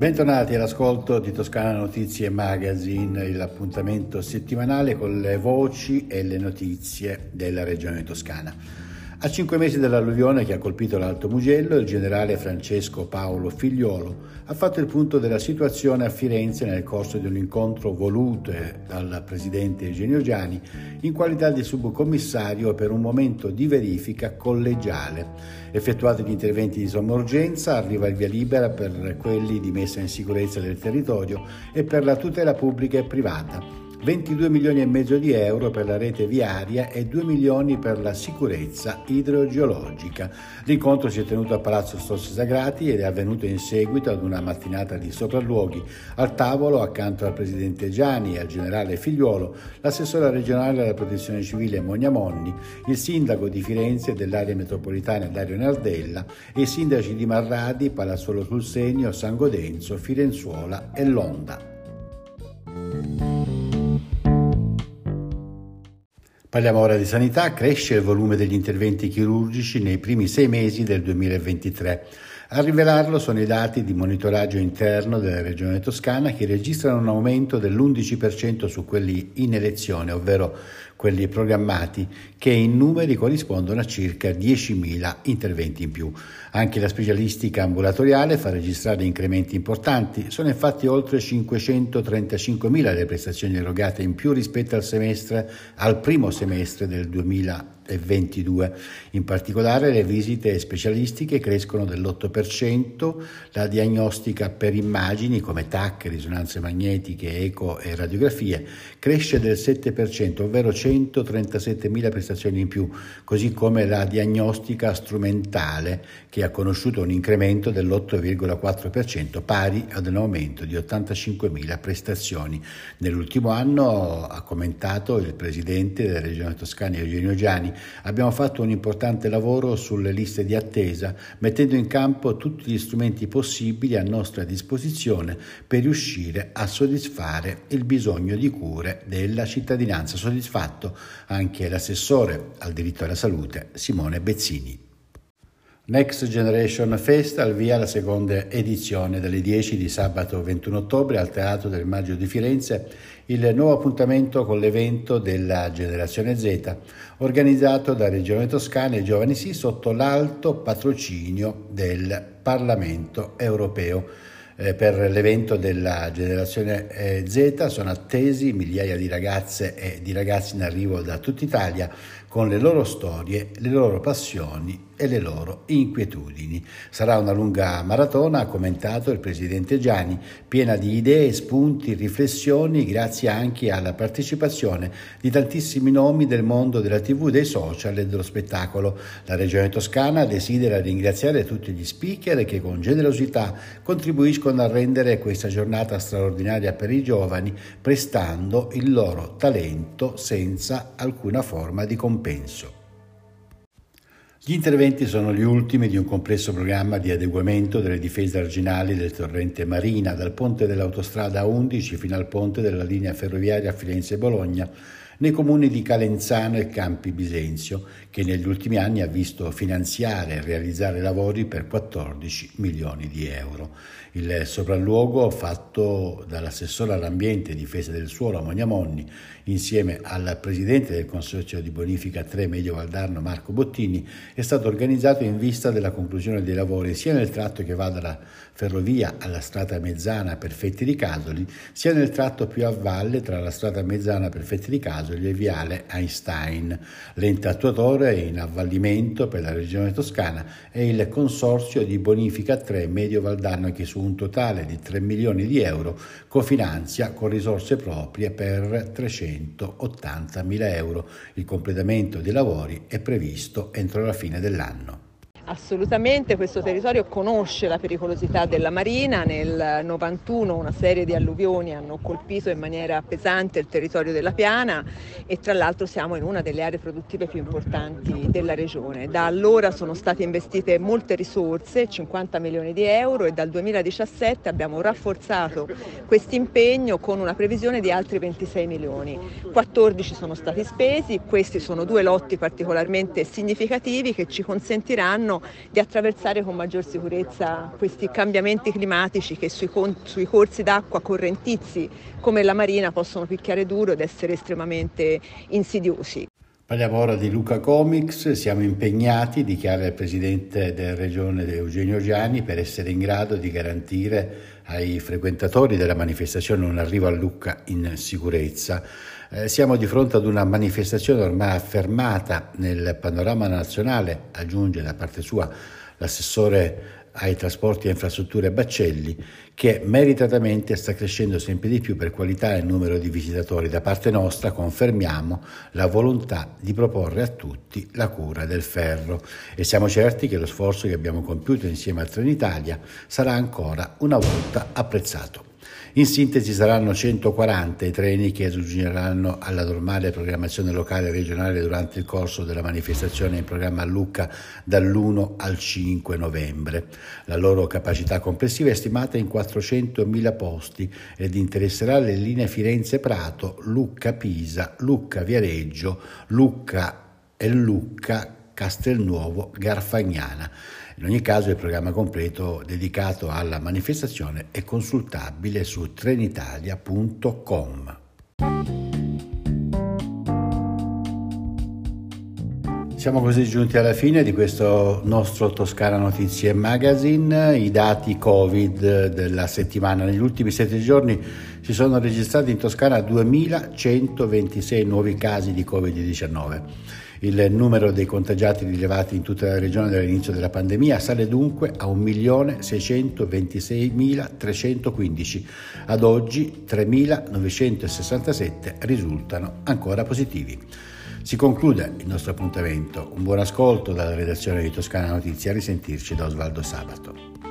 Bentornati all'ascolto di Toscana Notizie Magazine, l'appuntamento settimanale con le voci e le notizie della regione toscana. A cinque mesi dall'alluvione che ha colpito l'Alto Mugello, il generale Francesco Paolo Figliolo ha fatto il punto della situazione a Firenze nel corso di un incontro voluto dal presidente Eugenio Giani in qualità di subcommissario per un momento di verifica collegiale. Effettuati gli interventi di somma urgenza, arriva il via libera per quelli di messa in sicurezza del territorio e per la tutela pubblica e privata 22 milioni e mezzo di euro per la rete viaria e 2 milioni per la sicurezza idrogeologica. L'incontro si è tenuto a Palazzo Strozzi Sagrati ed è avvenuto in seguito ad una mattinata di sopralluoghi. Al tavolo, accanto al presidente Gianni e al generale Figliuolo, l'assessore regionale alla protezione civile Mogna Monni, il sindaco di Firenze dell'area metropolitana Dario Nardella e i sindaci di Marradi, Palazzuolo sul Segno, San Godenzo, Firenzuola e Londa. Parliamo ora di sanità. Cresce il volume degli interventi chirurgici nei primi sei mesi del 2023. A rivelarlo sono i dati di monitoraggio interno della Regione Toscana che registrano un aumento dell'11% su quelli in elezione, ovvero quelli programmati, che in numeri corrispondono a circa 10.000 interventi in più. Anche la specialistica ambulatoriale fa registrare incrementi importanti, sono infatti oltre 535.000 le prestazioni erogate in più rispetto al, semestre, al primo semestre del 2020 2022. In particolare le visite specialistiche crescono dell'8%, la diagnostica per immagini come TAC, risonanze magnetiche, eco e radiografie cresce del 7%, ovvero 137.000 prestazioni in più, così come la diagnostica strumentale che ha conosciuto un incremento dell'8,4%, pari ad un aumento di 85.000 prestazioni. Nell'ultimo anno, ha commentato il presidente della Regione Toscana Eugenio Giani, abbiamo fatto un importante lavoro sulle liste di attesa, mettendo in campo tutti gli strumenti possibili a nostra disposizione per riuscire a soddisfare il bisogno di cure della cittadinanza. Soddisfatto anche l'assessore al diritto alla salute Simone Bezzini. Next Generation Fest al via la seconda edizione dalle 10 di sabato 21 ottobre al Teatro del Maggio di Firenze, il nuovo appuntamento con l'evento della Generazione Z, organizzato da Regione Toscana e Giovani Sì sotto l'alto patrocinio del Parlamento europeo. Eh, per l'evento della generazione eh, Z. Sono attesi migliaia di ragazze e di ragazzi in arrivo da tutta Italia con le loro storie, le loro passioni e le loro inquietudini. Sarà una lunga maratona, ha commentato il presidente Gianni, piena di idee, spunti, riflessioni, grazie anche alla partecipazione di tantissimi nomi del mondo della TV, dei social e dello spettacolo. La Regione Toscana desidera ringraziare tutti gli speaker che con generosità contribuiscono a rendere questa giornata straordinaria per i giovani, prestando il loro talento senza alcuna forma di compenso. Gli interventi sono gli ultimi di un complesso programma di adeguamento delle difese arginali del torrente Marina, dal ponte dell'autostrada 11 fino al ponte della linea ferroviaria Firenze-Bologna, nei comuni di Calenzano e Campi Bisenzio, che negli ultimi anni ha visto finanziare e realizzare lavori per 14 milioni di euro. Il sopralluogo fatto dall'assessore all'ambiente e difesa del suolo Monia Monni insieme al presidente del consorzio di bonifica 3 Medio Valdarno Marco Bottini è stato organizzato in vista della conclusione dei lavori sia nel tratto che va dalla ferrovia alla strada Mezzana per Fetti di Casoli sia nel tratto più a valle tra la strada Mezzana per Fetti di Casoli e viale Einstein. L'ente attuatore in avvallimento per la regione toscana è il consorzio di bonifica 3 Medio Valdarno che su un totale di 3 milioni di euro cofinanzia con risorse proprie per 380 mila euro. Il completamento dei lavori è previsto entro la fine dell'anno. Assolutamente, questo territorio conosce la pericolosità della marina, nel 91 una serie di alluvioni hanno colpito in maniera pesante il territorio della Piana e tra l'altro siamo in una delle aree produttive più importanti della regione. Da allora sono state investite molte risorse, 50 milioni di euro e dal 2017 abbiamo rafforzato questo impegno con una previsione di altri 26 milioni. 14 sono stati spesi, questi sono due lotti particolarmente significativi che ci consentiranno di attraversare con maggior sicurezza questi cambiamenti climatici che sui, sui corsi d'acqua correntizi come la Marina possono picchiare duro ed essere estremamente insidiosi. Parliamo ora di Luca Comics, siamo impegnati, dichiara il presidente della regione Eugenio Gianni, per essere in grado di garantire ai frequentatori della manifestazione un arrivo a Lucca in sicurezza. Eh, siamo di fronte ad una manifestazione ormai affermata nel panorama nazionale, aggiunge da parte sua l'assessore ai trasporti e infrastrutture Baccelli, che meritatamente sta crescendo sempre di più per qualità e numero di visitatori. Da parte nostra confermiamo la volontà di proporre a tutti la cura del ferro e siamo certi che lo sforzo che abbiamo compiuto insieme a Trenitalia sarà ancora una volta apprezzato. In sintesi saranno 140 i treni che giungeranno alla normale programmazione locale e regionale durante il corso della manifestazione in programma a Lucca dall'1 al 5 novembre. La loro capacità complessiva è stimata in 400.000 posti ed interesserà le linee Firenze-Prato, Lucca-Pisa, Lucca-Viareggio, Lucca e Lucca Castelnuovo Garfagnana. In ogni caso il programma completo dedicato alla manifestazione è consultabile su trenitalia.com. Siamo così giunti alla fine di questo nostro Toscana Notizie Magazine. I dati Covid della settimana. Negli ultimi sette giorni si sono registrati in Toscana 2126 nuovi casi di Covid-19. Il numero dei contagiati rilevati in tutta la regione dall'inizio della pandemia sale dunque a 1.626.315. Ad oggi 3.967 risultano ancora positivi. Si conclude il nostro appuntamento. Un buon ascolto dalla redazione di Toscana Notizie. A risentirci da Osvaldo Sabato.